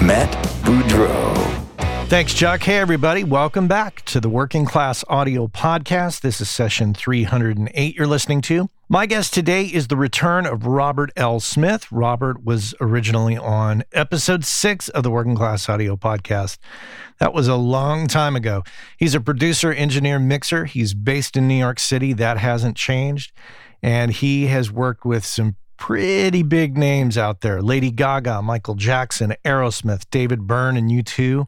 Matt Boudreau. Thanks, Chuck. Hey, everybody. Welcome back to the Working Class Audio Podcast. This is session 308 you're listening to. My guest today is the return of Robert L. Smith. Robert was originally on episode six of the Working Class Audio Podcast. That was a long time ago. He's a producer, engineer, mixer. He's based in New York City. That hasn't changed. And he has worked with some pretty big names out there Lady Gaga, Michael Jackson, Aerosmith, David Byrne, and U2.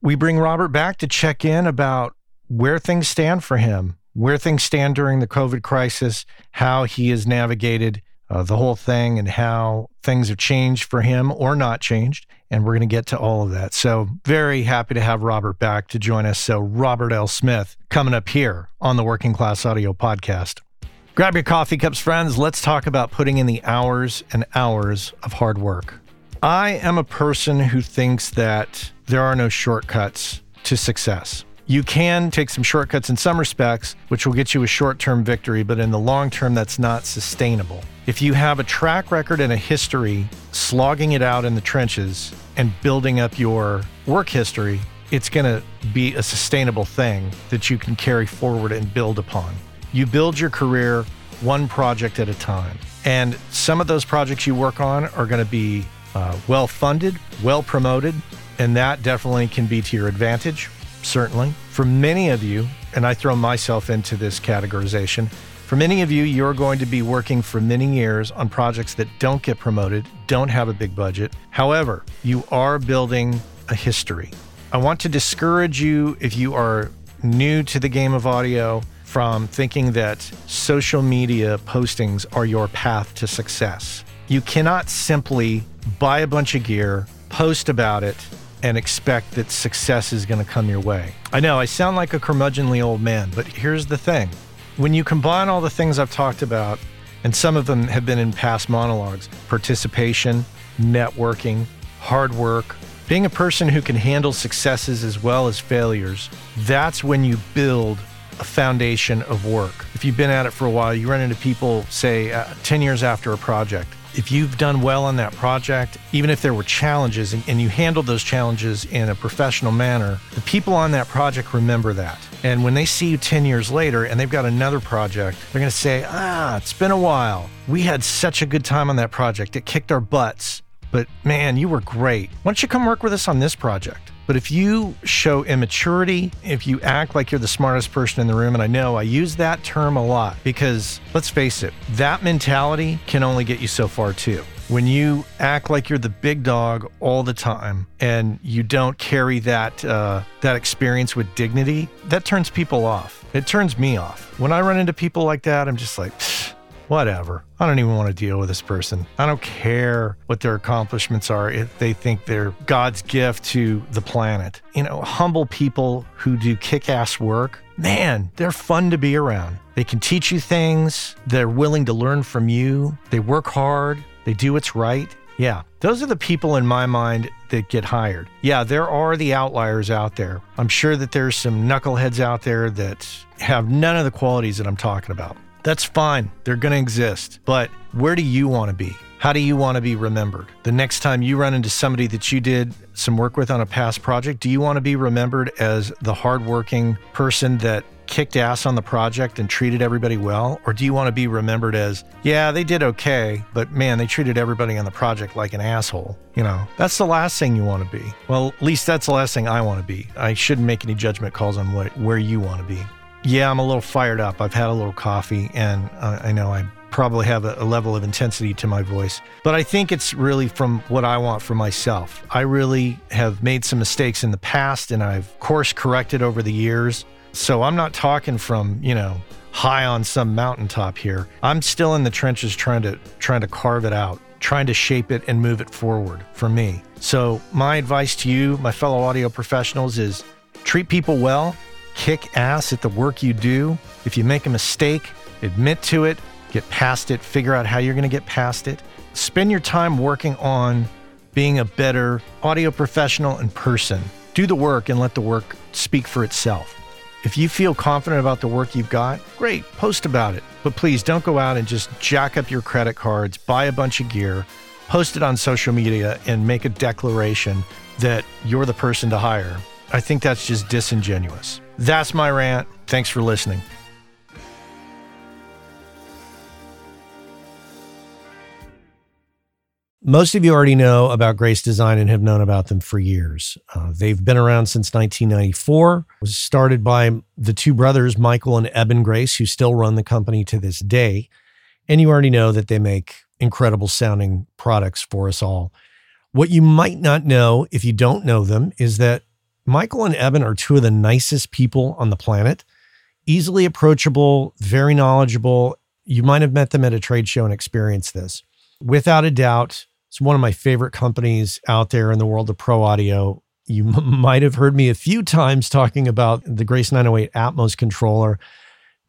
We bring Robert back to check in about where things stand for him, where things stand during the COVID crisis, how he has navigated uh, the whole thing, and how things have changed for him or not changed. And we're going to get to all of that. So, very happy to have Robert back to join us. So, Robert L. Smith coming up here on the Working Class Audio Podcast. Grab your coffee cups, friends. Let's talk about putting in the hours and hours of hard work. I am a person who thinks that there are no shortcuts to success. You can take some shortcuts in some respects, which will get you a short term victory, but in the long term, that's not sustainable. If you have a track record and a history slogging it out in the trenches and building up your work history, it's going to be a sustainable thing that you can carry forward and build upon. You build your career one project at a time. And some of those projects you work on are going to be uh, well funded, well promoted, and that definitely can be to your advantage, certainly. For many of you, and I throw myself into this categorization, for many of you, you're going to be working for many years on projects that don't get promoted, don't have a big budget. However, you are building a history. I want to discourage you if you are new to the game of audio from thinking that social media postings are your path to success. You cannot simply buy a bunch of gear, post about it, and expect that success is going to come your way. I know I sound like a curmudgeonly old man, but here's the thing. When you combine all the things I've talked about, and some of them have been in past monologues participation, networking, hard work, being a person who can handle successes as well as failures, that's when you build a foundation of work. If you've been at it for a while, you run into people, say, uh, 10 years after a project. If you've done well on that project, even if there were challenges and, and you handled those challenges in a professional manner, the people on that project remember that. And when they see you 10 years later and they've got another project, they're going to say, ah, it's been a while. We had such a good time on that project. It kicked our butts. But man, you were great. Why don't you come work with us on this project? But if you show immaturity, if you act like you're the smartest person in the room, and I know I use that term a lot because let's face it, that mentality can only get you so far too. When you act like you're the big dog all the time and you don't carry that uh, that experience with dignity, that turns people off. It turns me off. When I run into people like that, I'm just like, whatever. I don't even want to deal with this person. I don't care what their accomplishments are if they think they're God's gift to the planet. You know, humble people who do kick ass work, man, they're fun to be around. They can teach you things, they're willing to learn from you, they work hard, they do what's right. Yeah, those are the people in my mind that get hired. Yeah, there are the outliers out there. I'm sure that there's some knuckleheads out there that have none of the qualities that I'm talking about. That's fine. They're going to exist. But where do you want to be? How do you want to be remembered? The next time you run into somebody that you did some work with on a past project, do you want to be remembered as the hardworking person that kicked ass on the project and treated everybody well? Or do you want to be remembered as, yeah, they did okay, but man, they treated everybody on the project like an asshole? You know, that's the last thing you want to be. Well, at least that's the last thing I want to be. I shouldn't make any judgment calls on what, where you want to be. Yeah, I'm a little fired up. I've had a little coffee, and uh, I know I probably have a, a, level of intensity to my voice. But I think it's really from what I want for myself. I really have made some mistakes in the past, and I've course corrected over the years. So I'm not talking from, you know, high on some mountaintop here. I'm still in the trenches trying to trying to carve it out. trying to shape it and move it forward for me. So, my advice to you, my fellow audio professionals, is treat people well, kick ass at the work you do. If you make a mistake, admit to it, get past it, figure out how you're going to get past it. Spend your time working on being a better audio professional and person. Do the work and let the work speak for itself. If you feel confident about the work you've got, great, post about it. But please don't go out and just jack up your credit cards, buy a bunch of gear, post it on social media, and make a declaration that you're the person to hire. I think that's just disingenuous. That's my rant. Thanks for listening. Most of you already know about Grace Design and have known about them for years. Uh, they've been around since 1994. It was started by the two brothers, Michael and Eben Grace, who still run the company to this day. And you already know that they make incredible sounding products for us all. What you might not know if you don't know them is that Michael and Eben are two of the nicest people on the planet, easily approachable, very knowledgeable. You might have met them at a trade show and experienced this. Without a doubt, it's one of my favorite companies out there in the world of pro audio. You m- might have heard me a few times talking about the Grace 908 Atmos controller.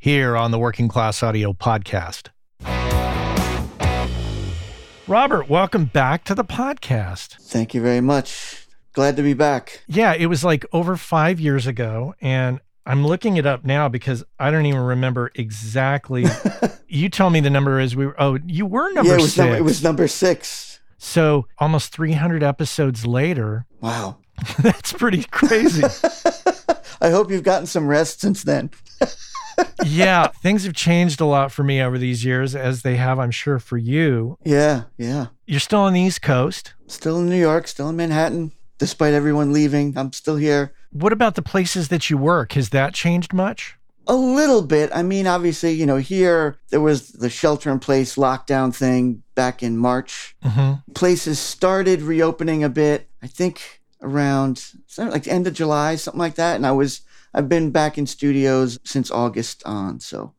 here on the Working Class Audio Podcast. Robert, welcome back to the podcast. Thank you very much. Glad to be back. Yeah, it was like over five years ago, and I'm looking it up now because I don't even remember exactly. you tell me the number is we were. Oh, you were number yeah, it was six. Number, it was number six. So almost 300 episodes later. Wow, that's pretty crazy. I hope you've gotten some rest since then yeah, things have changed a lot for me over these years, as they have, I'm sure, for you. Yeah, yeah. You're still on the East Coast. Still in New York, still in Manhattan. Despite everyone leaving, I'm still here. What about the places that you work? Has that changed much? A little bit. I mean, obviously, you know, here there was the shelter in place lockdown thing back in March. Mm-hmm. Places started reopening a bit, I think around like the end of July, something like that. And I was I've been back in studios since August on. So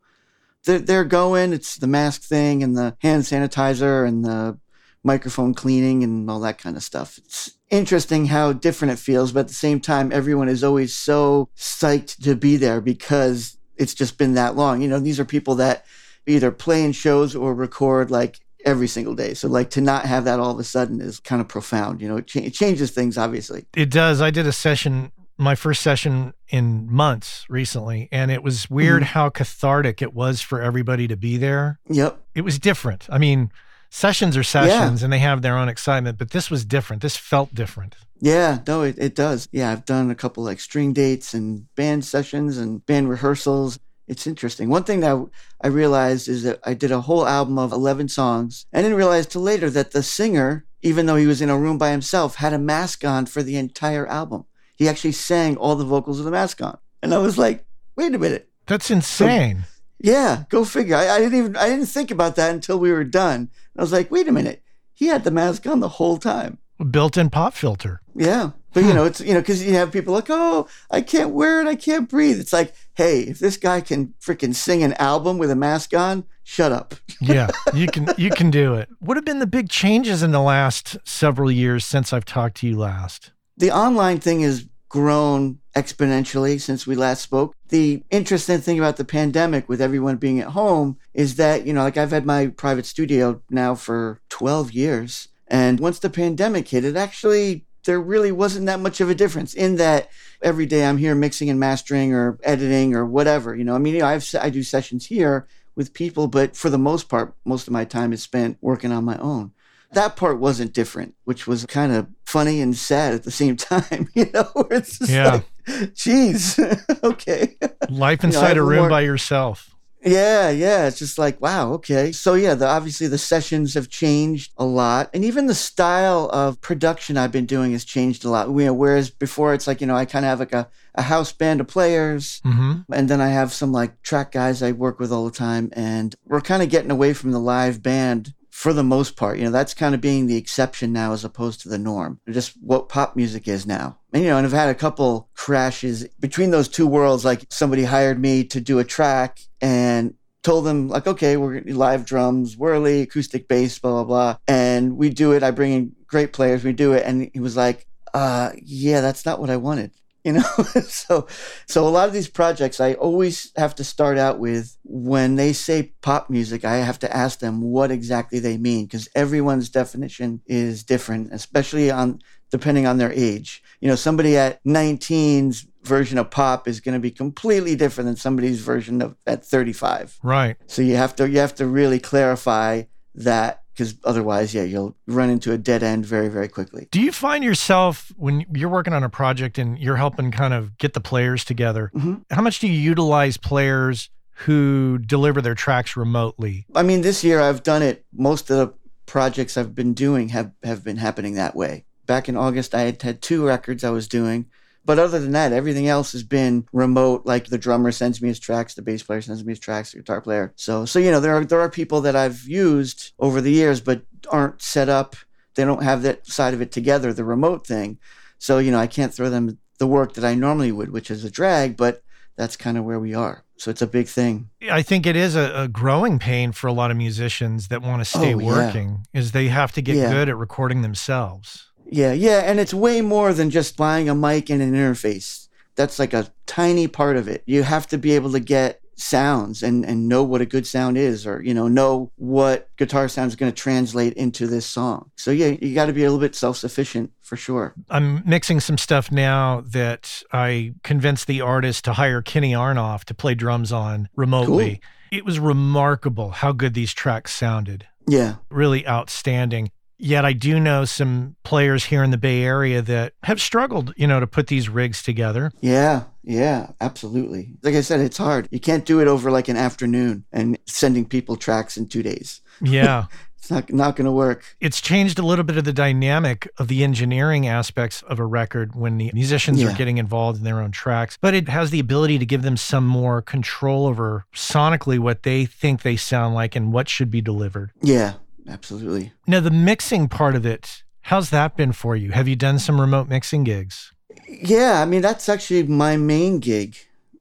they're, they're going. It's the mask thing and the hand sanitizer and the microphone cleaning and all that kind of stuff. It's interesting how different it feels, but at the same time, everyone is always so psyched to be there because it's just been that long. You know, these are people that either play in shows or record like every single day. So like to not have that all of a sudden is kind of profound. You know, it, it changes things obviously. It does. I did a session my first session in months recently and it was weird mm-hmm. how cathartic it was for everybody to be there. Yep. It was different. I mean, sessions are sessions yeah. and they have their own excitement, but this was different. This felt different. Yeah, no, it, it does. Yeah, I've done a couple like string dates and band sessions and band rehearsals. It's interesting. One thing that I realized is that I did a whole album of 11 songs. I didn't realize till later that the singer, even though he was in a room by himself, had a mask on for the entire album. He actually sang all the vocals with the mask on. And I was like, wait a minute. That's insane. So, yeah, go figure. I, I, didn't even I didn't think about that until we were done. I was like, wait a minute. He had the mask on the whole time. Built-in pop filter. Yeah. But you know, it's you know, because you have people like, oh, I can't wear it, I can't breathe. It's like, hey, if this guy can freaking sing an album with a mask on, shut up. yeah, you can you can do it. What have been the big changes in the last several years since I've talked to you last? The online thing has grown exponentially since we last spoke. The interesting thing about the pandemic with everyone being at home is that, you know, like I've had my private studio now for 12 years. And once the pandemic hit, it actually there really wasn't that much of a difference in that every day I'm here mixing and mastering or editing or whatever. You know, I mean, you know, I've I do sessions here with people, but for the most part, most of my time is spent working on my own. That part wasn't different, which was kind of funny and sad at the same time. You know, it's just yeah. like, geez, okay. Life inside you know, a room more, by yourself. Yeah, yeah. It's just like, wow, okay. So, yeah, the, obviously the sessions have changed a lot. And even the style of production I've been doing has changed a lot. You know, whereas before it's like, you know, I kind of have like a, a house band of players. Mm-hmm. And then I have some like track guys I work with all the time. And we're kind of getting away from the live band for the most part. You know, that's kind of being the exception now as opposed to the norm. Just what pop music is now. And, you know, and I've had a couple crashes between those two worlds. Like somebody hired me to do a track and told them like, okay, we're live drums, Wurly, acoustic bass, blah, blah, blah. And we do it. I bring in great players. We do it. And he was like, uh, yeah, that's not what I wanted you know? So so a lot of these projects i always have to start out with when they say pop music i have to ask them what exactly they mean because everyone's definition is different especially on depending on their age. You know somebody at 19's version of pop is going to be completely different than somebody's version of at 35 right. So you have to you have to really clarify that because otherwise, yeah, you'll run into a dead end very, very quickly. Do you find yourself when you're working on a project and you're helping kind of get the players together? Mm-hmm. How much do you utilize players who deliver their tracks remotely? I mean, this year I've done it. Most of the projects I've been doing have, have been happening that way. Back in August, I had had two records I was doing. But other than that, everything else has been remote. Like the drummer sends me his tracks, the bass player sends me his tracks, the guitar player. So, so you know, there are there are people that I've used over the years, but aren't set up. They don't have that side of it together, the remote thing. So, you know, I can't throw them the work that I normally would, which is a drag. But that's kind of where we are. So it's a big thing. I think it is a, a growing pain for a lot of musicians that want to stay oh, working, yeah. is they have to get yeah. good at recording themselves. Yeah, yeah, and it's way more than just buying a mic and an interface. That's like a tiny part of it. You have to be able to get sounds and and know what a good sound is or you know know what guitar sound is going to translate into this song so yeah you got to be a little bit self-sufficient for sure i'm mixing some stuff now that i convinced the artist to hire Kenny Aronoff to play drums on remotely cool. it was remarkable how good these tracks sounded yeah really outstanding Yet I do know some players here in the Bay Area that have struggled, you know, to put these rigs together. Yeah, yeah, absolutely. Like I said, it's hard. You can't do it over like an afternoon and sending people tracks in two days. Yeah. it's not not going to work. It's changed a little bit of the dynamic of the engineering aspects of a record when the musicians yeah. are getting involved in their own tracks, but it has the ability to give them some more control over sonically what they think they sound like and what should be delivered. Yeah, absolutely. Now, the mixing part of it, how's that been for you? Have you done some remote mixing gigs? Yeah, I mean, that's actually my main gig,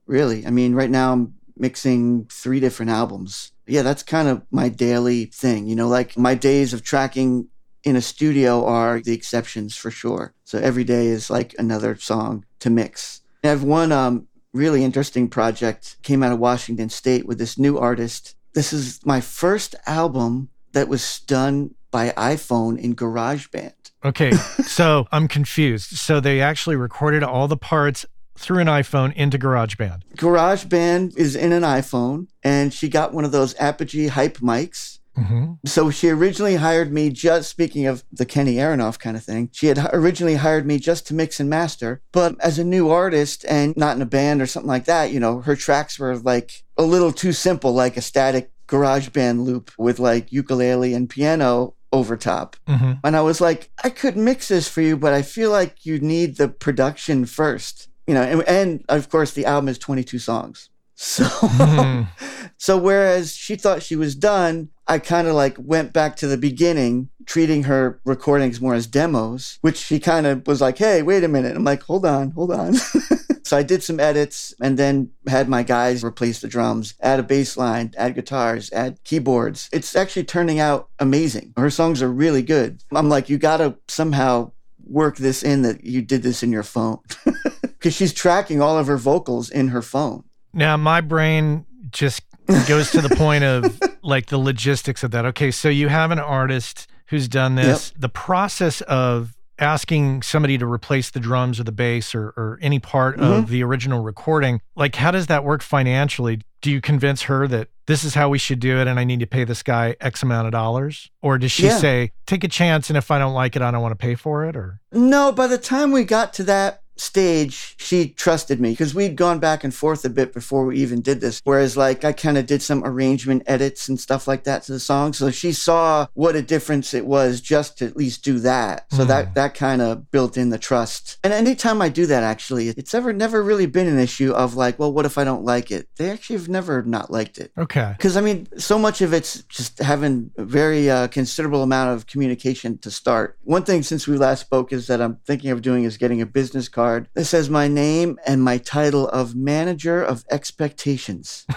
really. I mean, right now I'm mixing three different albums. Yeah, that's kind of my daily thing. You know, like my days of tracking in a studio are the exceptions for sure. So every day is like another song to mix. I have one um, really interesting project came out of Washington State with this new artist. This is my first album that was done by iPhone in GarageBand. Okay, so I'm confused. So they actually recorded all the parts through an iPhone into GarageBand. GarageBand is in an iPhone, and she got one of those Apogee hype mics. Mm-hmm. So she originally hired me just speaking of the Kenny Aronoff kind of thing. She had originally hired me just to mix and master, but as a new artist and not in a band or something like that, you know, her tracks were like a little too simple, like a static GarageBand loop with like ukulele and piano over top. Mm-hmm. And I was like, I could mix this for you, but I feel like you need the production first. You know, and, and of course the album is 22 songs. So mm. so whereas she thought she was done, I kind of like went back to the beginning, treating her recordings more as demos, which she kind of was like, "Hey, wait a minute." I'm like, "Hold on, hold on." So I did some edits and then had my guys replace the drums, add a bass line, add guitars, add keyboards. It's actually turning out amazing. Her songs are really good. I'm like, you got to somehow work this in that you did this in your phone. Because she's tracking all of her vocals in her phone. Now, my brain just goes to the point of like the logistics of that. Okay, so you have an artist who's done this. Yep. The process of asking somebody to replace the drums or the bass or, or any part mm-hmm. of the original recording, like how does that work financially? Do you convince her that this is how we should do it and I need to pay this guy X amount of dollars? Or does she yeah. say, take a chance and if I don't like it, I don't want to pay for it? Or no, by the time we got to that stage, she trusted me because we'd gone back and forth a bit before we even did this. Whereas, like, I kind of did some arrangement edits and stuff like that to the song. So she saw what a difference it was just to at least do that. So mm. that, that kind of built in the trust. And anytime I do that, actually, it's ever never really been an issue of like, well, what if I don't like it? They actually have never not liked it. Okay. Because, I mean, so much of it's just having a very uh, considerable amount of communication to start. One thing since we last spoke is that I'm thinking of doing is getting a business card card that says my name and my title of manager of expectations.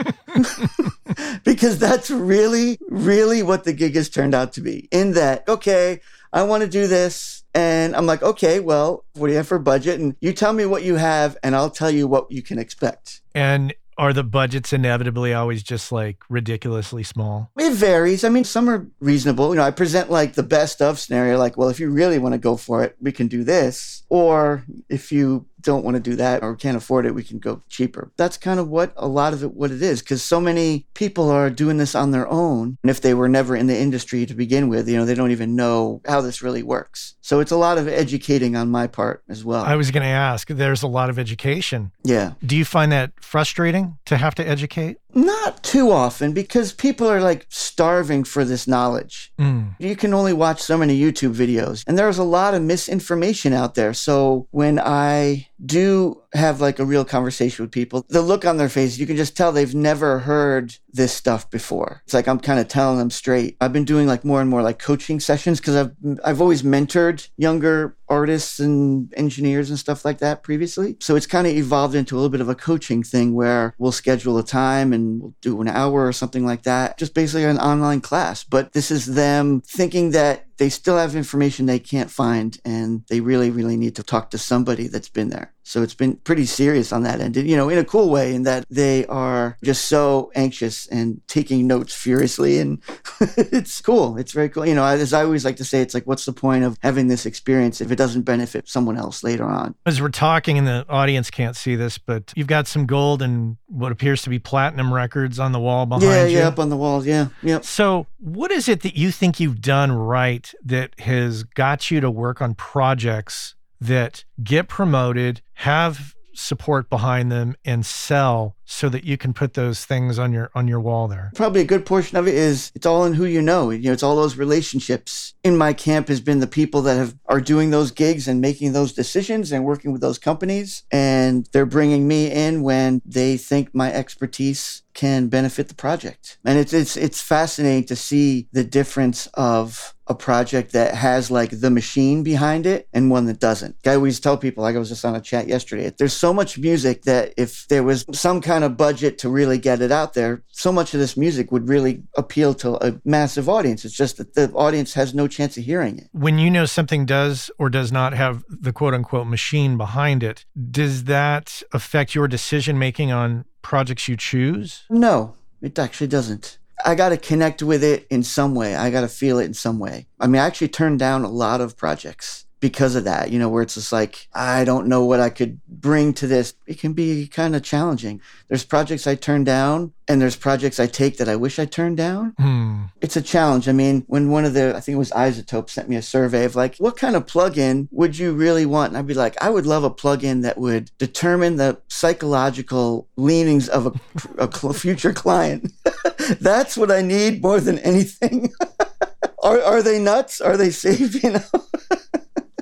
because that's really, really what the gig has turned out to be. In that, okay, I want to do this. And I'm like, okay, well, what do you have for budget? And you tell me what you have, and I'll tell you what you can expect. And are the budgets inevitably always just like ridiculously small? It varies. I mean, some are reasonable. You know, I present like the best of scenario, like, well, if you really want to go for it, we can do this. Or if you don't want to do that or can't afford it, we can go cheaper. That's kind of what a lot of it what it is because so many people are doing this on their own. And if they were never in the industry to begin with, you know, they don't even know how this really works. So it's a lot of educating on my part as well. I was going to ask, there's a lot of education. Yeah. Do you find that frustrating to have to educate? Not too often because people are like starving for this knowledge. Mm. You can only watch so many YouTube videos, and there's a lot of misinformation out there. So when I do have like a real conversation with people, the look on their face, you can just tell they've never heard this stuff before. It's like I'm kind of telling them straight. I've been doing like more and more like coaching sessions because I've I've always mentored younger artists and engineers and stuff like that previously. So it's kind of evolved into a little bit of a coaching thing where we'll schedule a time and we'll do an hour or something like that. Just basically an online class. But this is them thinking that they still have information they can't find and they really, really need to talk to somebody that's been there. So it's been pretty serious on that end, you know, in a cool way, in that they are just so anxious and taking notes furiously. And it's cool. It's very cool. You know, as I always like to say, it's like, what's the point of having this experience if it doesn't benefit someone else later on? As we're talking, and the audience can't see this, but you've got some gold and what appears to be platinum records on the wall behind yeah, you. Yeah, up on the wall. Yeah. Yeah. So, what is it that you think you've done right that has got you to work on projects that get promoted, have support behind them and sell so that you can put those things on your on your wall there. Probably a good portion of it is it's all in who you know. You know it's all those relationships. In my camp has been the people that have are doing those gigs and making those decisions and working with those companies. And they're bringing me in when they think my expertise can benefit the project. And it's it's it's fascinating to see the difference of a project that has like the machine behind it and one that doesn't. I always tell people, like I was just on a chat yesterday, there's so much music that if there was some kind of budget to really get it out there, so much of this music would really appeal to a massive audience. It's just that the audience has no chance of hearing it. When you know something does or does not have the quote unquote machine behind it, does that affect your decision making on projects you choose? No, it actually doesn't. I got to connect with it in some way. I got to feel it in some way. I mean, I actually turned down a lot of projects because of that, you know, where it's just like, I don't know what I could bring to this. It can be kind of challenging. There's projects I turn down and there's projects I take that I wish I turned down. Hmm. It's a challenge. I mean, when one of the, I think it was iZotope sent me a survey of like, what kind of plugin would you really want? And I'd be like, I would love a plugin that would determine the psychological leanings of a, a future client. That's what I need more than anything. are, are they nuts? Are they safe? You know?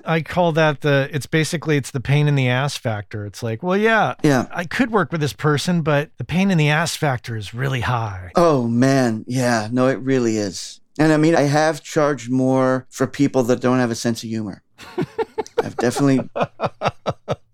I call that the it's basically it's the pain in the ass factor. It's like, well, yeah, yeah, I could work with this person, but the pain in the ass factor is really high. Oh man, yeah, no, it really is. And I mean, I have charged more for people that don't have a sense of humor. I've definitely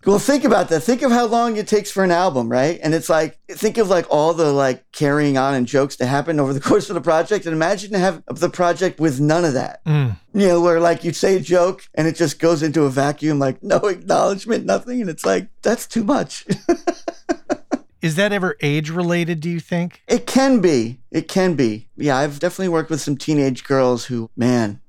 Well, think about that. Think of how long it takes for an album, right? And it's like, think of like all the like carrying on and jokes that happen over the course of the project. And imagine to have the project with none of that. Mm. You know, where like you say a joke and it just goes into a vacuum, like no acknowledgement, nothing. And it's like, that's too much. Is that ever age related, do you think? It can be. It can be. Yeah, I've definitely worked with some teenage girls who, man.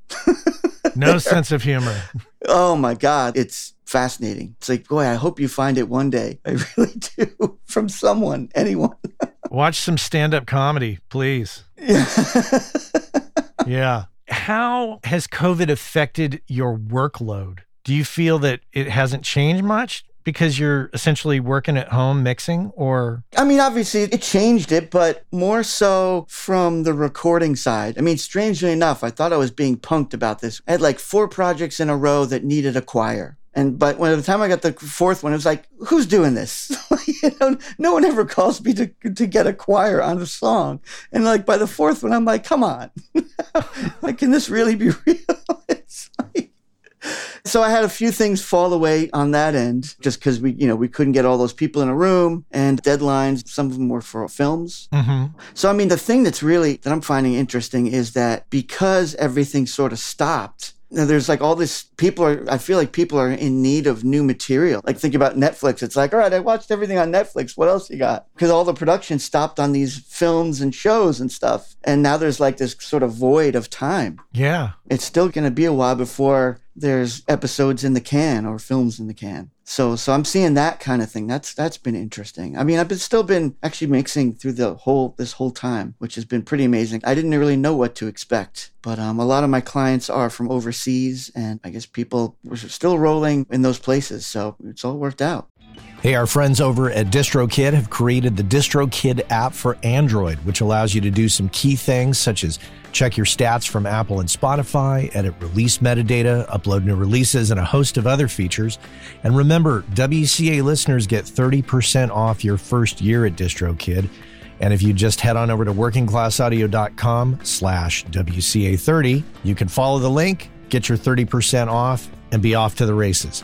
no sense of humor. Oh my God. It's fascinating. It's like, boy, I hope you find it one day. I really do from someone, anyone. Watch some stand up comedy, please. Yeah. yeah. How has COVID affected your workload? Do you feel that it hasn't changed much? because you're essentially working at home mixing or I mean obviously it changed it but more so from the recording side. I mean strangely enough I thought I was being punked about this. I had like four projects in a row that needed a choir. And but when the time I got the fourth one, it was like, who's doing this? you know, no one ever calls me to to get a choir on a song. And like by the fourth one, I'm like, come on, like can this really be real? it's like, so I had a few things fall away on that end, just because we, you know, we couldn't get all those people in a room and deadlines. Some of them were for films. Mm-hmm. So I mean, the thing that's really that I'm finding interesting is that because everything sort of stopped there's like all this people are i feel like people are in need of new material. Like think about netflix. It's like all right i watched everything on netflix. What else you got? Because all the production stopped on these films and shows and stuff. And now there's like this sort of void of time. Yeah. It's still going to be a while before there's episodes in the can or films in the can. So so I'm seeing that kind of thing. That's that's been interesting. I mean, I've been still been actually mixing through the whole this whole time, which has been pretty amazing. I didn't really know what to expect, but um, a lot of my clients are from overseas, and I guess people were still rolling in those places. So it's all worked out. Hey, our friends over at DistroKid have created the DistroKid app for Android, which allows you to do some key things such as check your stats from Apple and Spotify, edit release metadata, upload new releases, and a host of other features. And remember, WCA listeners get 30% off your first year at DistroKid. And if you just head on over to workingclassaudio.com slash WCA30, you can follow the link, get your 30% off, and be off to the races.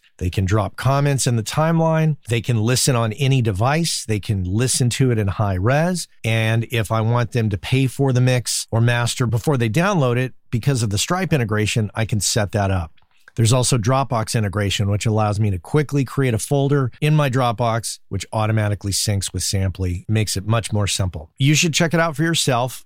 They can drop comments in the timeline. They can listen on any device. They can listen to it in high res. And if I want them to pay for the mix or master before they download it, because of the Stripe integration, I can set that up. There's also Dropbox integration, which allows me to quickly create a folder in my Dropbox, which automatically syncs with Samply, makes it much more simple. You should check it out for yourself.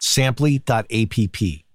Samply.app.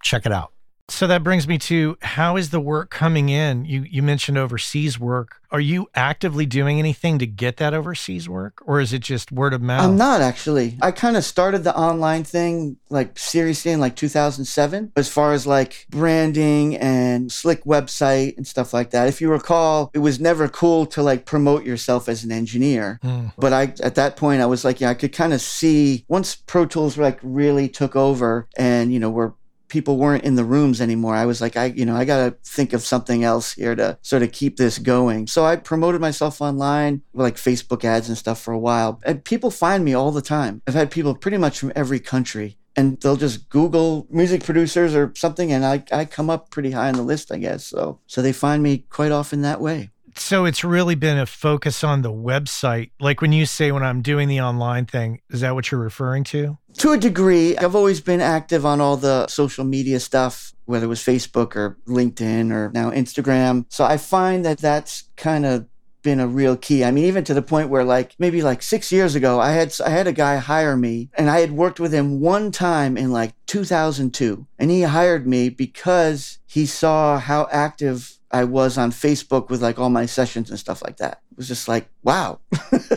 Check it out. So that brings me to how is the work coming in? You you mentioned overseas work. Are you actively doing anything to get that overseas work or is it just word of mouth? I'm not actually. I kind of started the online thing like seriously in like 2007 as far as like branding and slick website and stuff like that. If you recall, it was never cool to like promote yourself as an engineer. Mm. But I at that point I was like, yeah, I could kind of see once Pro Tools like really took over and you know, we're people weren't in the rooms anymore. I was like, I, you know, I got to think of something else here to sort of keep this going. So I promoted myself online, like Facebook ads and stuff for a while. And people find me all the time. I've had people pretty much from every country and they'll just Google music producers or something, and I, I come up pretty high on the list, I guess. So so they find me quite often that way. So it's really been a focus on the website. Like when you say when I'm doing the online thing, is that what you're referring to? To a degree, I've always been active on all the social media stuff, whether it was Facebook or LinkedIn or now Instagram. So I find that that's kind of been a real key. I mean, even to the point where like maybe like six years ago, I had I had a guy hire me, and I had worked with him one time in like 2002, and he hired me because he saw how active I was on Facebook with like all my sessions and stuff like that. It was just like, wow.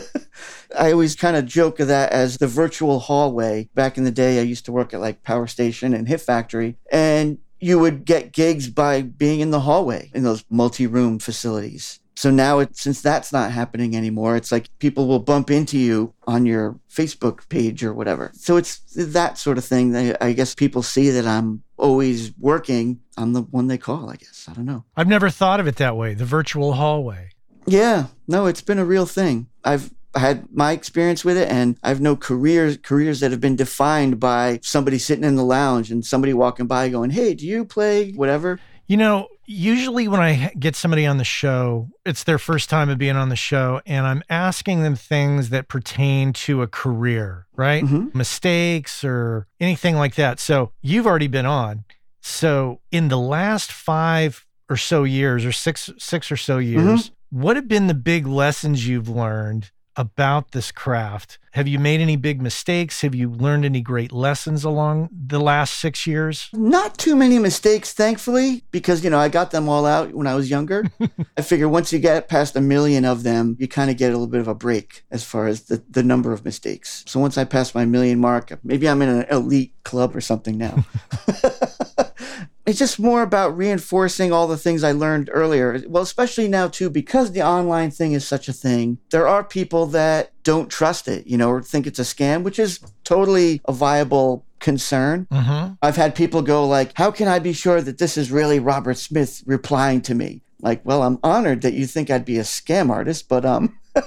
I always kind of joke of that as the virtual hallway. Back in the day, I used to work at like Power Station and Hit Factory, and you would get gigs by being in the hallway in those multi room facilities. So now, it, since that's not happening anymore, it's like people will bump into you on your Facebook page or whatever. So it's that sort of thing. I guess people see that I'm always working. I'm the one they call, I guess. I don't know. I've never thought of it that way the virtual hallway. Yeah, no, it's been a real thing. I've had my experience with it and I've no careers careers that have been defined by somebody sitting in the lounge and somebody walking by going, "Hey, do you play whatever?" You know, usually when I get somebody on the show, it's their first time of being on the show, and I'm asking them things that pertain to a career, right? Mm-hmm. Mistakes or anything like that. So you've already been on. So in the last five or so years, or six six or so years, mm-hmm. what have been the big lessons you've learned about this craft? Have you made any big mistakes? Have you learned any great lessons along the last six years? Not too many mistakes, thankfully, because, you know, I got them all out when I was younger. I figure once you get past a million of them, you kind of get a little bit of a break as far as the, the number of mistakes. So once I pass my million mark, maybe I'm in an elite club or something now. it's just more about reinforcing all the things I learned earlier. Well, especially now too, because the online thing is such a thing. There are people that don't trust it, you know, or think it's a scam, which is totally a viable concern. Mm-hmm. I've had people go like, "How can I be sure that this is really Robert Smith replying to me?" Like, well, I'm honored that you think I'd be a scam artist, but um.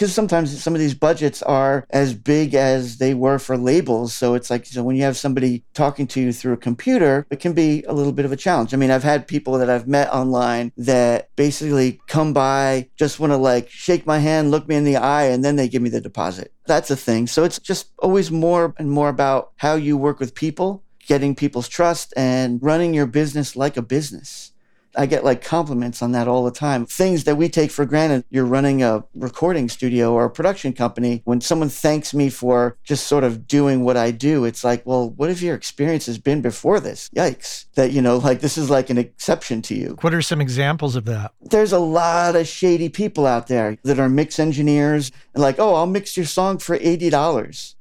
because sometimes some of these budgets are as big as they were for labels. So it's like, so when you have somebody talking to you through a computer, it can be a little bit of a challenge. I mean, I've had people that I've met online that basically come by, just want to like shake my hand, look me in the eye, and then they give me the deposit. That's a thing. So it's just always more and more about how you work with people, getting people's trust, and running your business like a business. I get like compliments on that all the time. Things that we take for granted. You're running a recording studio or a production company. When someone thanks me for just sort of doing what I do, it's like, well, what have your experience has been before this? Yikes. That, you know, like this is like an exception to you. What are some examples of that? There's a lot of shady people out there that are mix engineers and like, oh, I'll mix your song for $80.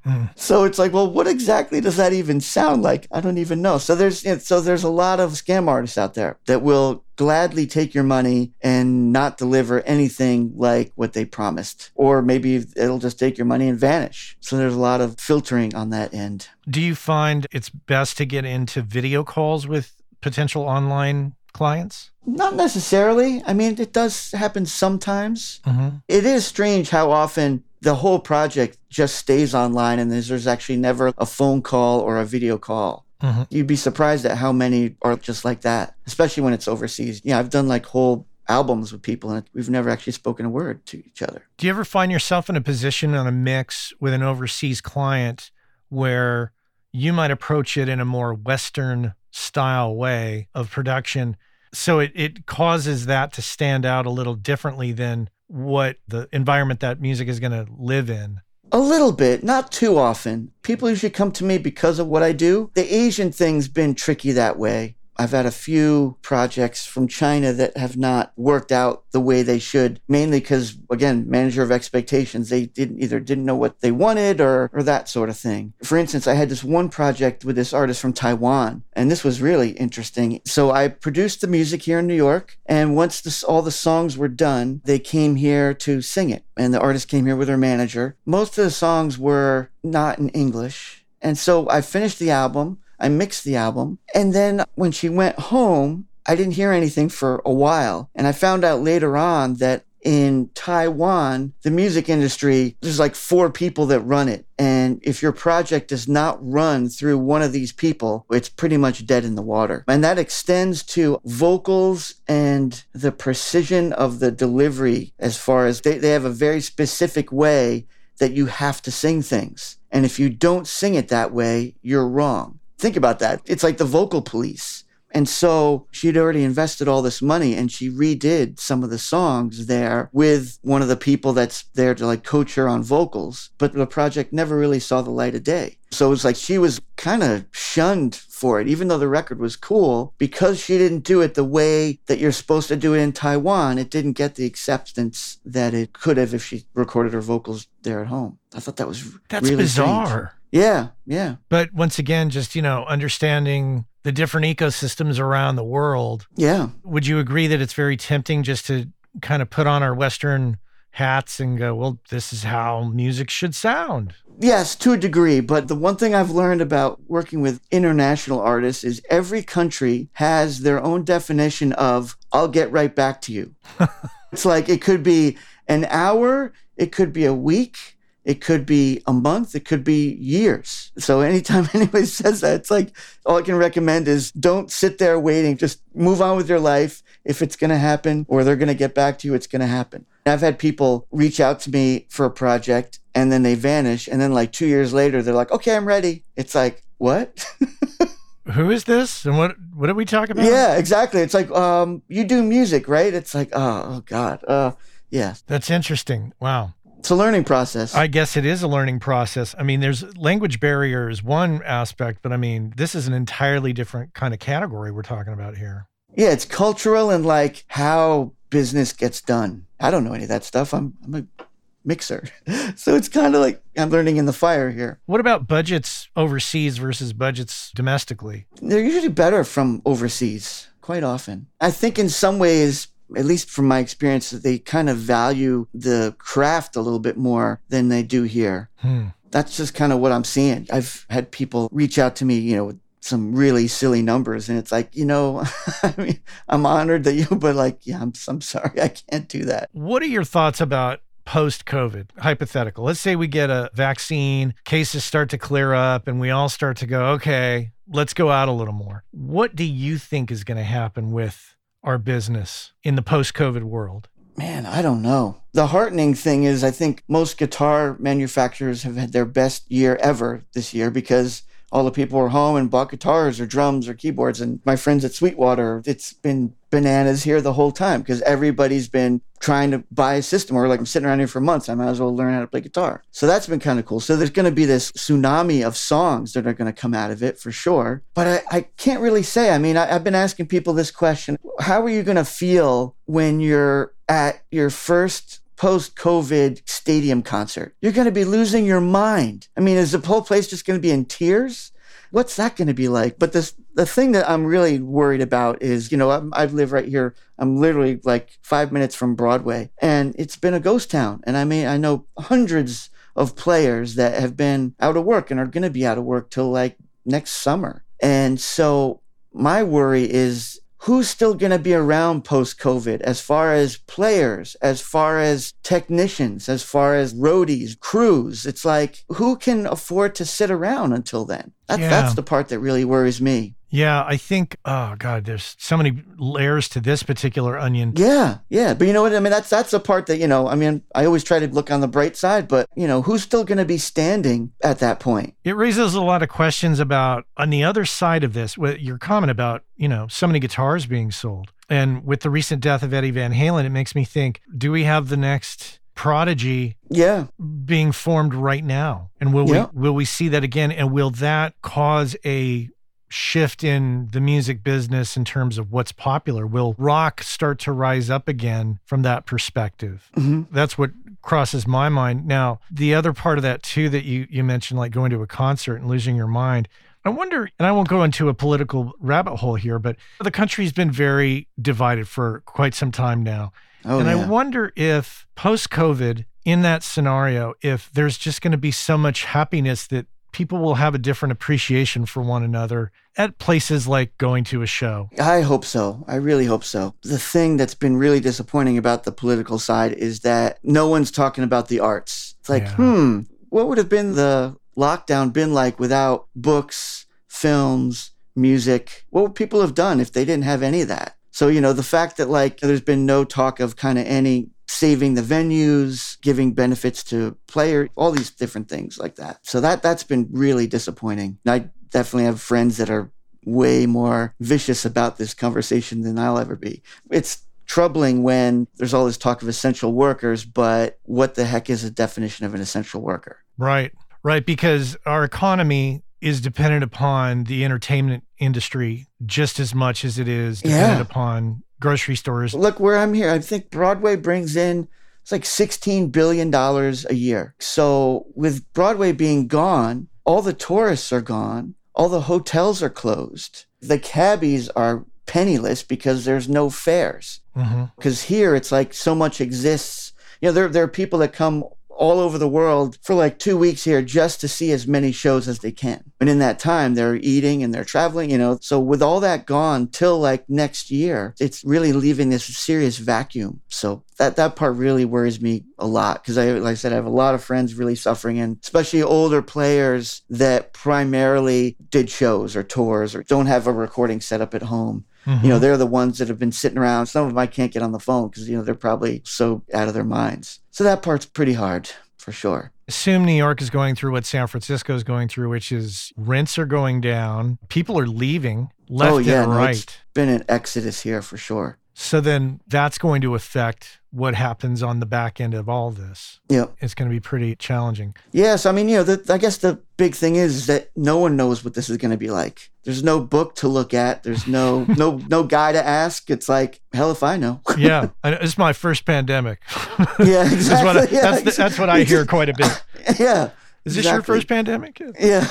Mm. So it's like, well, what exactly does that even sound like? I don't even know. So there's, so there's a lot of scam artists out there that will gladly take your money and not deliver anything like what they promised. Or maybe it'll just take your money and vanish. So there's a lot of filtering on that end. Do you find it's best to get into video calls with potential online clients? Not necessarily. I mean, it does happen sometimes. Mm-hmm. It is strange how often the whole project just stays online and there's, actually never a phone call or a video call Mm-hmm. You'd be surprised at how many are just like that, especially when it's overseas. Yeah, I've done like whole albums with people and we've never actually spoken a word to each other. Do you ever find yourself in a position on a mix with an overseas client where you might approach it in a more Western style way of production? So it, it causes that to stand out a little differently than what the environment that music is going to live in. A little bit, not too often. People usually come to me because of what I do. The Asian thing's been tricky that way. I've had a few projects from China that have not worked out the way they should, mainly because, again, manager of expectations. They didn't either didn't know what they wanted or, or that sort of thing. For instance, I had this one project with this artist from Taiwan, and this was really interesting. So I produced the music here in New York, and once this, all the songs were done, they came here to sing it. And the artist came here with her manager. Most of the songs were not in English. And so I finished the album. I mixed the album. And then when she went home, I didn't hear anything for a while. And I found out later on that in Taiwan, the music industry, there's like four people that run it. And if your project does not run through one of these people, it's pretty much dead in the water. And that extends to vocals and the precision of the delivery as far as they, they have a very specific way that you have to sing things. And if you don't sing it that way, you're wrong. Think about that. It's like the vocal police. And so she'd already invested all this money and she redid some of the songs there with one of the people that's there to like coach her on vocals. But the project never really saw the light of day. So it was like she was kind of shunned for it, even though the record was cool, because she didn't do it the way that you're supposed to do it in Taiwan. It didn't get the acceptance that it could have if she recorded her vocals there at home. I thought that was that's really bizarre. Strange. Yeah, yeah. But once again, just, you know, understanding the different ecosystems around the world. Yeah. Would you agree that it's very tempting just to kind of put on our Western hats and go, well, this is how music should sound? Yes, to a degree. But the one thing I've learned about working with international artists is every country has their own definition of, I'll get right back to you. it's like it could be an hour, it could be a week, it could be a month. It could be years. So anytime anybody says that, it's like all I can recommend is don't sit there waiting. Just move on with your life. If it's going to happen or they're going to get back to you, it's going to happen. I've had people reach out to me for a project and then they vanish. And then like two years later, they're like, okay, I'm ready. It's like, what? Who is this? And what what are we talking about? Yeah, exactly. It's like, um, you do music, right? It's like, oh, oh God. Uh, yeah. That's interesting. Wow. It's a learning process. I guess it is a learning process. I mean, there's language barrier is one aspect, but I mean, this is an entirely different kind of category we're talking about here. Yeah, it's cultural and like how business gets done. I don't know any of that stuff. I'm I'm a mixer. So it's kind of like I'm learning in the fire here. What about budgets overseas versus budgets domestically? They're usually better from overseas quite often. I think in some ways at least from my experience, that they kind of value the craft a little bit more than they do here. Hmm. That's just kind of what I'm seeing. I've had people reach out to me, you know, with some really silly numbers, and it's like, you know, I mean, I'm honored that you, but like, yeah, I'm, I'm sorry, I can't do that. What are your thoughts about post COVID, hypothetical. Let's say we get a vaccine, cases start to clear up, and we all start to go, okay, let's go out a little more. What do you think is going to happen with our business in the post COVID world? Man, I don't know. The heartening thing is, I think most guitar manufacturers have had their best year ever this year because all the people were home and bought guitars or drums or keyboards. And my friends at Sweetwater, it's been bananas here the whole time because everybody's been trying to buy a system or like I'm sitting around here for months. I might as well learn how to play guitar. So that's been kind of cool. So there's going to be this tsunami of songs that are going to come out of it for sure. But I, I can't really say. I mean, I, I've been asking people this question How are you going to feel when you're at your first post COVID stadium concert. You're going to be losing your mind. I mean, is the whole place just going to be in tears? What's that going to be like? But this, the thing that I'm really worried about is, you know, I'm, I live right here. I'm literally like five minutes from Broadway, and it's been a ghost town. And I mean, I know hundreds of players that have been out of work and are going to be out of work till like next summer. And so my worry is who's still going to be around post COVID as far as players, as far as technicians, as far as roadies, crews? It's like, who can afford to sit around until then? That's, Yeah. that's the part that really worries me. Yeah, I think, oh God, there's so many layers to this particular onion. Yeah, yeah. But you know what? I mean, that's that's the part that, you know, I mean, I always try to look on the bright side, but, you know, who's still going to be standing at that point? It raises a lot of questions about, on the other side of this, what your comment about, you know, so many guitars being sold. And with the recent death of Eddie Van Halen, it makes me think, do we have the next prodigy Yeah. being formed right now? And will Yeah. we will we see that again? And will that cause a shift in the music business in terms of what's popular? Will rock start to rise up again from that perspective? hmm That's what crosses my mind. Now, the other part of that too that you you mentioned, like going to a concert and losing your mind. I wonder, and I won't go into a political rabbit hole here, but the country's been very divided for quite some time now. Oh, and yeah. I wonder if post COVID, in that scenario, if there's just going to be so much happiness that people will have a different appreciation for one another at places like going to a show. I hope so. I really hope so. The thing that's been really disappointing about the political side is that no one's talking about the arts. It's like, Yeah. hmm, what would have been the lockdown been like without books, films, music? What would people have done if they didn't have any of that? So, you know, the fact that like there's been no talk of kind of any saving the venues, giving benefits to players, all these different things like that. So that that's been really disappointing. And I definitely have friends that are way more vicious about this conversation than I'll ever be. It's troubling when there's all this talk of essential workers, but what the heck is a definition of an essential worker? Right, right. Because our economy is dependent upon the entertainment industry just as much as it is dependent Yeah. upon grocery stores. Look where I'm here. I think Broadway brings in it's like 16 billion dollars a year. So with Broadway being gone, all the tourists are gone, all the hotels are closed. The cabbies are penniless because there's no fares. hmm because here it's like so much exists. You know, there there are people that come all over the world for like two weeks here just to see as many shows as they can. And in that time, they're eating and they're traveling. You know, so with all that gone till like next year, it's really leaving this serious vacuum. So that that part really worries me a lot because I, like I said, I have a lot of friends really suffering, and especially older players that primarily did shows or tours or don't have a recording set up at home Mm-hmm. you know they're the ones that have been sitting around some of them i can't get on the phone because you know they're probably so out of their minds so that part's pretty hard for sure assume New York is going through what San Francisco is going through, which is rents are going down, people are leaving left oh yeah and no, right. it's been an exodus here for sure So then that's going to affect what happens on the back end of all this. yeah It's going to be pretty challenging. yes i mean you know the, i guess the big thing is, is that no one knows what this is going to be like there's no book to look at there's no no no guy to ask it's like hell if i know Yeah, it's my first pandemic. yeah that's exactly what I, yeah, that's, the, that's what I hear quite a bit. yeah Is this your first pandemic? Yeah.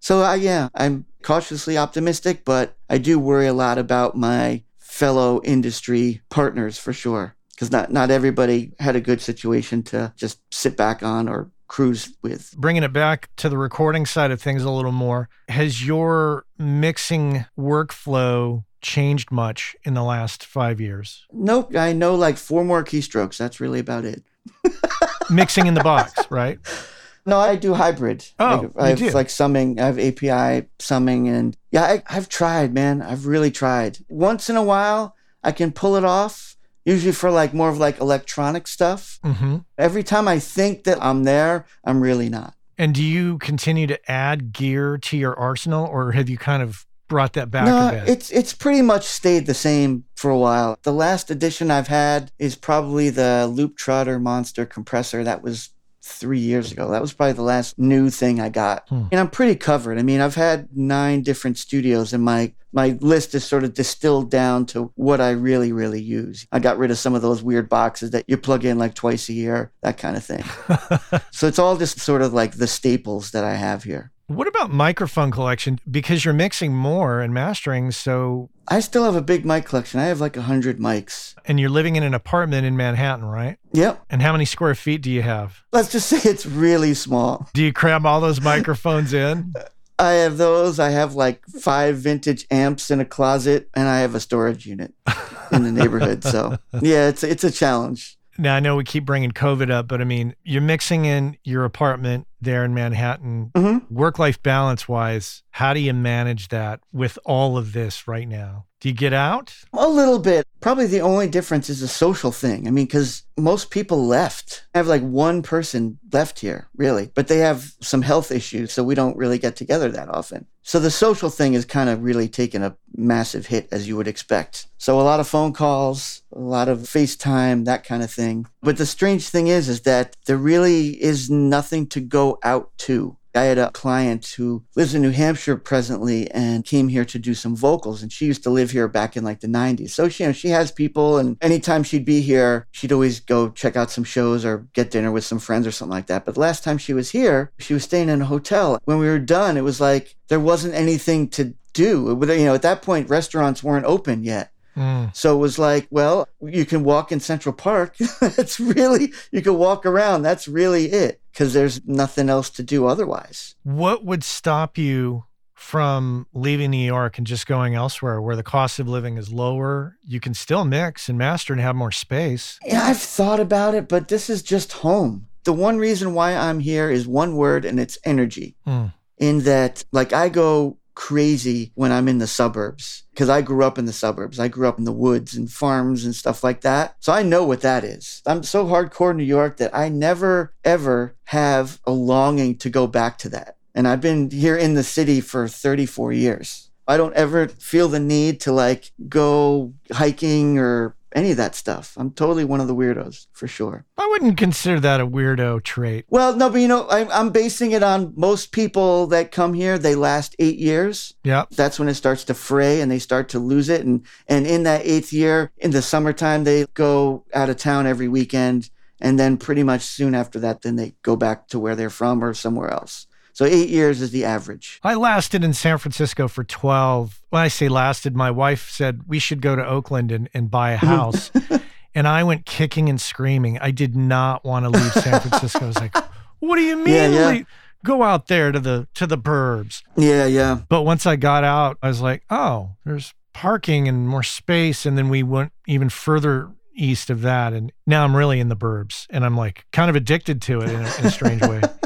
so uh, yeah, I'm cautiously optimistic, but I do worry a lot about my fellow industry partners for sure, because not not everybody had a good situation to just sit back on or cruise with. Bringing it back to the recording side of things a little more, has your mixing workflow changed much in the last five years? Nope, I know like four more keystrokes. That's really about it. Mixing in the box, right? No, I do hybrid. Oh, I, I have do? like summing. I have API summing, and yeah, I, I've tried, man. I've really tried. Once in a while, I can pull it off. Usually for like more of like electronic stuff. hmm Every time I think that I'm there, I'm really not. And do you continue to add gear to your arsenal, or have you kind of brought that back no, a bit? it's it's pretty much stayed the same for a while. The last edition I've had is probably the Looptrotter Monster compressor. That was three years ago. That was probably the last new thing I got. Hmm. And I'm pretty covered. I mean, I've had nine different studios, and my my list is sort of distilled down to what I really, really use. I got rid of some of those weird boxes that you plug in like twice a year, that kind of thing. so it's all just sort of like the staples that I have here. What about microphone collection? Because you're mixing more and mastering, so I still have a big mic collection. I have like a hundred mics. and you're living in an apartment in Manhattan, right? Yep. And how many square feet do you have? Let's just say it's really small. Do you cram all those microphones in? I have those. I have like five vintage amps in a closet, and I have a storage unit in the neighborhood. So yeah, it's it's a challenge. Now, I know we keep bringing COVID up, but I mean, you're mixing in your apartment there in Manhattan. Mm-hmm. Work life balance wise, how do you manage that with all of this right now? Do you get out? A little bit. Probably the only difference is a social thing. I mean, because most people left. I have like one person left here, really, but they have some health issues, so we don't really get together that often. So the social thing is kind of really taken a massive hit, as you would expect. So a lot of phone calls, a lot of FaceTime, that kind of thing. But the strange thing is, is that there really is nothing to go out to. I had a client who lives in New Hampshire presently and came here to do some vocals. And she used to live here back in like the 90s. So she, you know, she has people, and anytime she'd be here, she'd always go check out some shows or get dinner with some friends or something like that. But last time she was here, she was staying in a hotel. When we were done, it was like there wasn't anything to do. You know, at that point, restaurants weren't open yet. Mm. So it was like, well, you can walk in Central Park. It's really, you can walk around. That's really it because there's nothing else to do otherwise. What would stop you from leaving New York and just going elsewhere where the cost of living is lower? You can still mix and master and have more space. Yeah, I've thought about it, but this is just home. The one reason why I'm here is one word, and it's energy. Mm. In that, like, I go crazy when I'm in the suburbs because I grew up in the suburbs. I grew up in the woods and farms and stuff like that. So I know what that is. I'm so hardcore New York that I never, ever have a longing to go back to that. And I've been here in the city for 34 years. I don't ever feel the need to like go hiking or any of that stuff. I'm totally one of the weirdos for sure. I wouldn't consider that a weirdo trait. Well, no, but you know, I, I'm basing it on most people that come here, they last eight years. Yeah. That's when it starts to fray and they start to lose it. And, and in that eighth year, in the summertime, they go out of town every weekend. And then pretty much soon after that, then they go back to where they're from or somewhere else. So eight years is the average. I lasted in San Francisco for 12. When I say lasted, my wife said we should go to Oakland and, and buy a house. and I went kicking and screaming. I did not want to leave San Francisco. I was like, what do you mean? Yeah, yeah. leave? Go out there to the to the burbs. Yeah, yeah. But once I got out, I was like, oh, there's parking and more space. And then we went even further east of that. And now I'm really in the burbs and I'm like kind of addicted to it in a, in a strange way.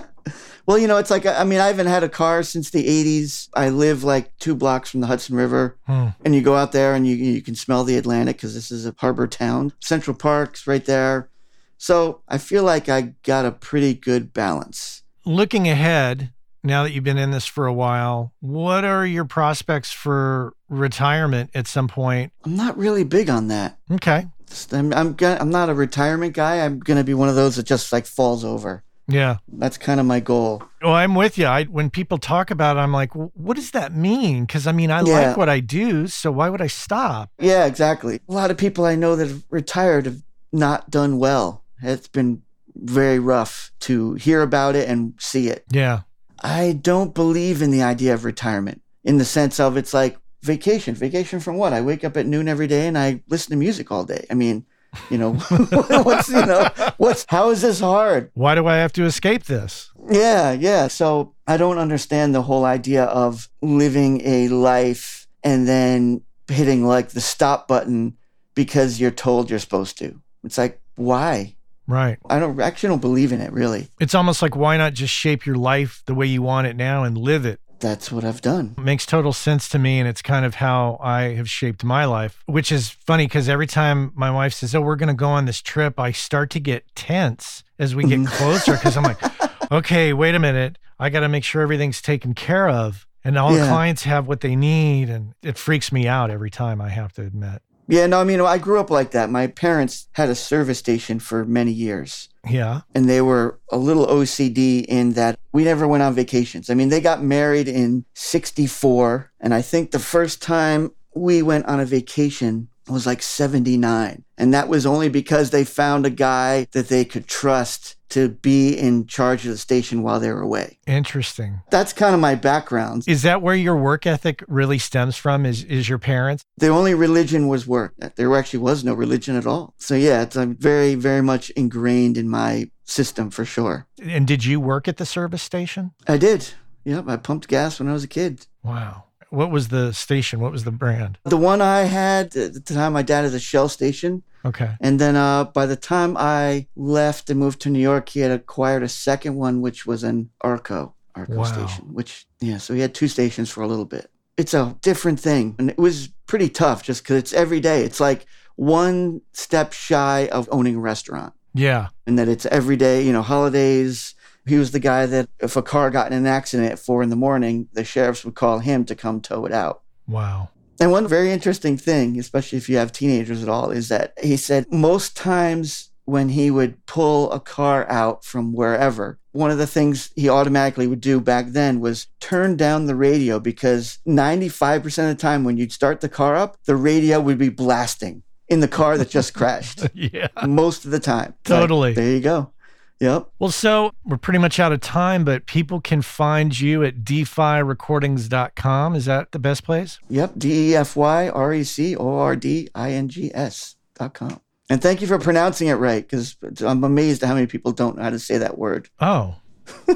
Well, you know, it's like, I mean, I haven't had a car since the 80s. I live like two blocks from the Hudson River. Hmm. And you go out there and you, you can smell the Atlantic because this is a harbor town. Central Park's right there. So I feel like I got a pretty good balance. Looking ahead, now that you've been in this for a while, what are your prospects for retirement at some point? I'm not really big on that. Okay. I'm, I'm, I'm not a retirement guy. I'm going to be one of those that just like falls over. Yeah. That's kind of my goal. Well, I'm with you. I, when people talk about it, I'm like, what does that mean? Because I mean, I Yeah. like what I do, so why would I stop? Yeah, exactly. A lot of people I know that have retired have not done well. It's been very rough to hear about it and see it. Yeah. I don't believe in the idea of retirement in the sense of it's like vacation. Vacation from what? I wake up at noon every day and I listen to music all day. I mean, you know, what's you know, what's how is this hard? Why do I have to escape this? Yeah, yeah. So I don't understand the whole idea of living a life and then hitting like the stop button because you're told you're supposed to. It's like, why? Right. I don't actually don't believe in it really. It's almost like why not just shape your life the way you want it now and live it? That's what I've done. It makes total sense to me. And it's kind of how I have shaped my life, which is funny because every time my wife says, Oh, we're going to go on this trip, I start to get tense as we get mm-hmm. closer because I'm like, Okay, wait a minute. I got to make sure everything's taken care of and all the clients have what they need. And it freaks me out every time, I have to admit. Yeah, no, I mean, I grew up like that. My parents had a service station for many years, Yeah. and they were a little OCD in that we never went on vacations. I mean, they got married in 64, and I think the first time we went on a vacation was like 79. And that was only because they found a guy that they could trust to be in charge of the station while they were away. Interesting. That's kind of my background. Is that where your work ethic really stems from? Is is your parents? the only religion was work. There actually was no religion at all. So yeah, it's um, very, very much ingrained in my system for sure. And did you work at the service station? I did. Yep, I pumped gas when I was a kid. Wow. What was the station? What was the brand? The one I had at the time, my dad had a Shell station, Okay. And then uh, by the time I left and moved to New York, he had acquired a second one, which was an Arco, Arco Wow. station, which, yeah, so he had two stations for a little bit. It's a different thing. And it was pretty tough just because it's every day. It's like one step shy of owning a restaurant Yeah. and that it's every day, you know, holidays. He was the guy that if a car got in an accident at four in the morning, the sheriffs would call him to come tow it out. Wow. And one very interesting thing, especially if you have teenagers at all, is that he said most times when he would pull a car out from wherever, one of the things he automatically would do back then was turn down the radio because 95% of the time when you'd start the car up, the radio would be blasting in the car that just crashed. Yeah. Most of the time. It's like, Totally. there you go. Yep. Well, so we're pretty much out of time, but people can find you at defyrecordings.com. Is that the best place? Yep. D E F Y R E C O R D I N G S dot com. And thank you for pronouncing it right because I'm amazed at how many people don't know how to say that word. Oh,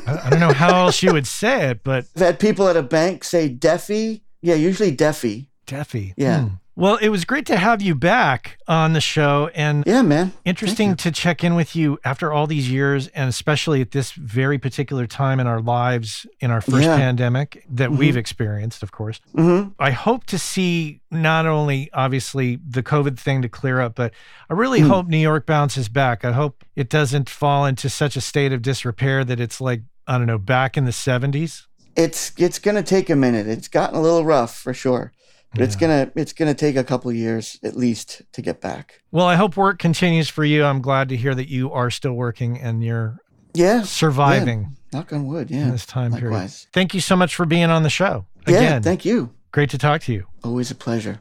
I, don't know how else you would say it, but I've had people at a bank say Deafy. Yeah, usually Deafy. Deafy. Yeah. Hmm. Well, it was great to have you back on the show and Yeah, man. interesting to check in with you after all these years and especially at this very particular time in our lives in our first Yeah. pandemic that Mhm. we've experienced, of course. hmm I hope to see not only obviously the COVID thing to clear up, but I really Mm. hope New York bounces back. I hope it doesn't fall into such a state of disrepair that it's like, I don't know, back in the 70s. It's it's gonna take a minute. It's gotten a little rough for sure, but it's gonna it's gonna take a couple years at least to get back. Well, I hope work continues for you. I'm glad to hear that you are still working and you're Yeah. surviving Knock on wood. in Yeah. this time period. Likewise. Thank you so much for being on the show. Yeah. Again, Thank you. great to talk to you. Always a pleasure.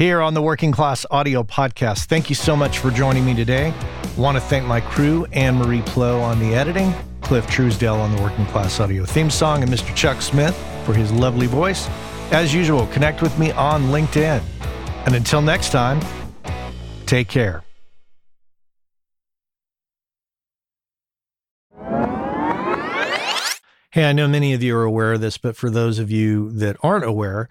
here on the Working Class Audio Podcast. Thank you so much for joining me today. Want to thank my crew, Anne Marie Plo on the editing, Cliff Truesdale on the Working Class Audio theme song, and Mr. Chuck Smith for his lovely voice. As usual, connect with me on LinkedIn. And until next time, take care. Hey, I know many of you are aware of this, but for those of you that aren't aware,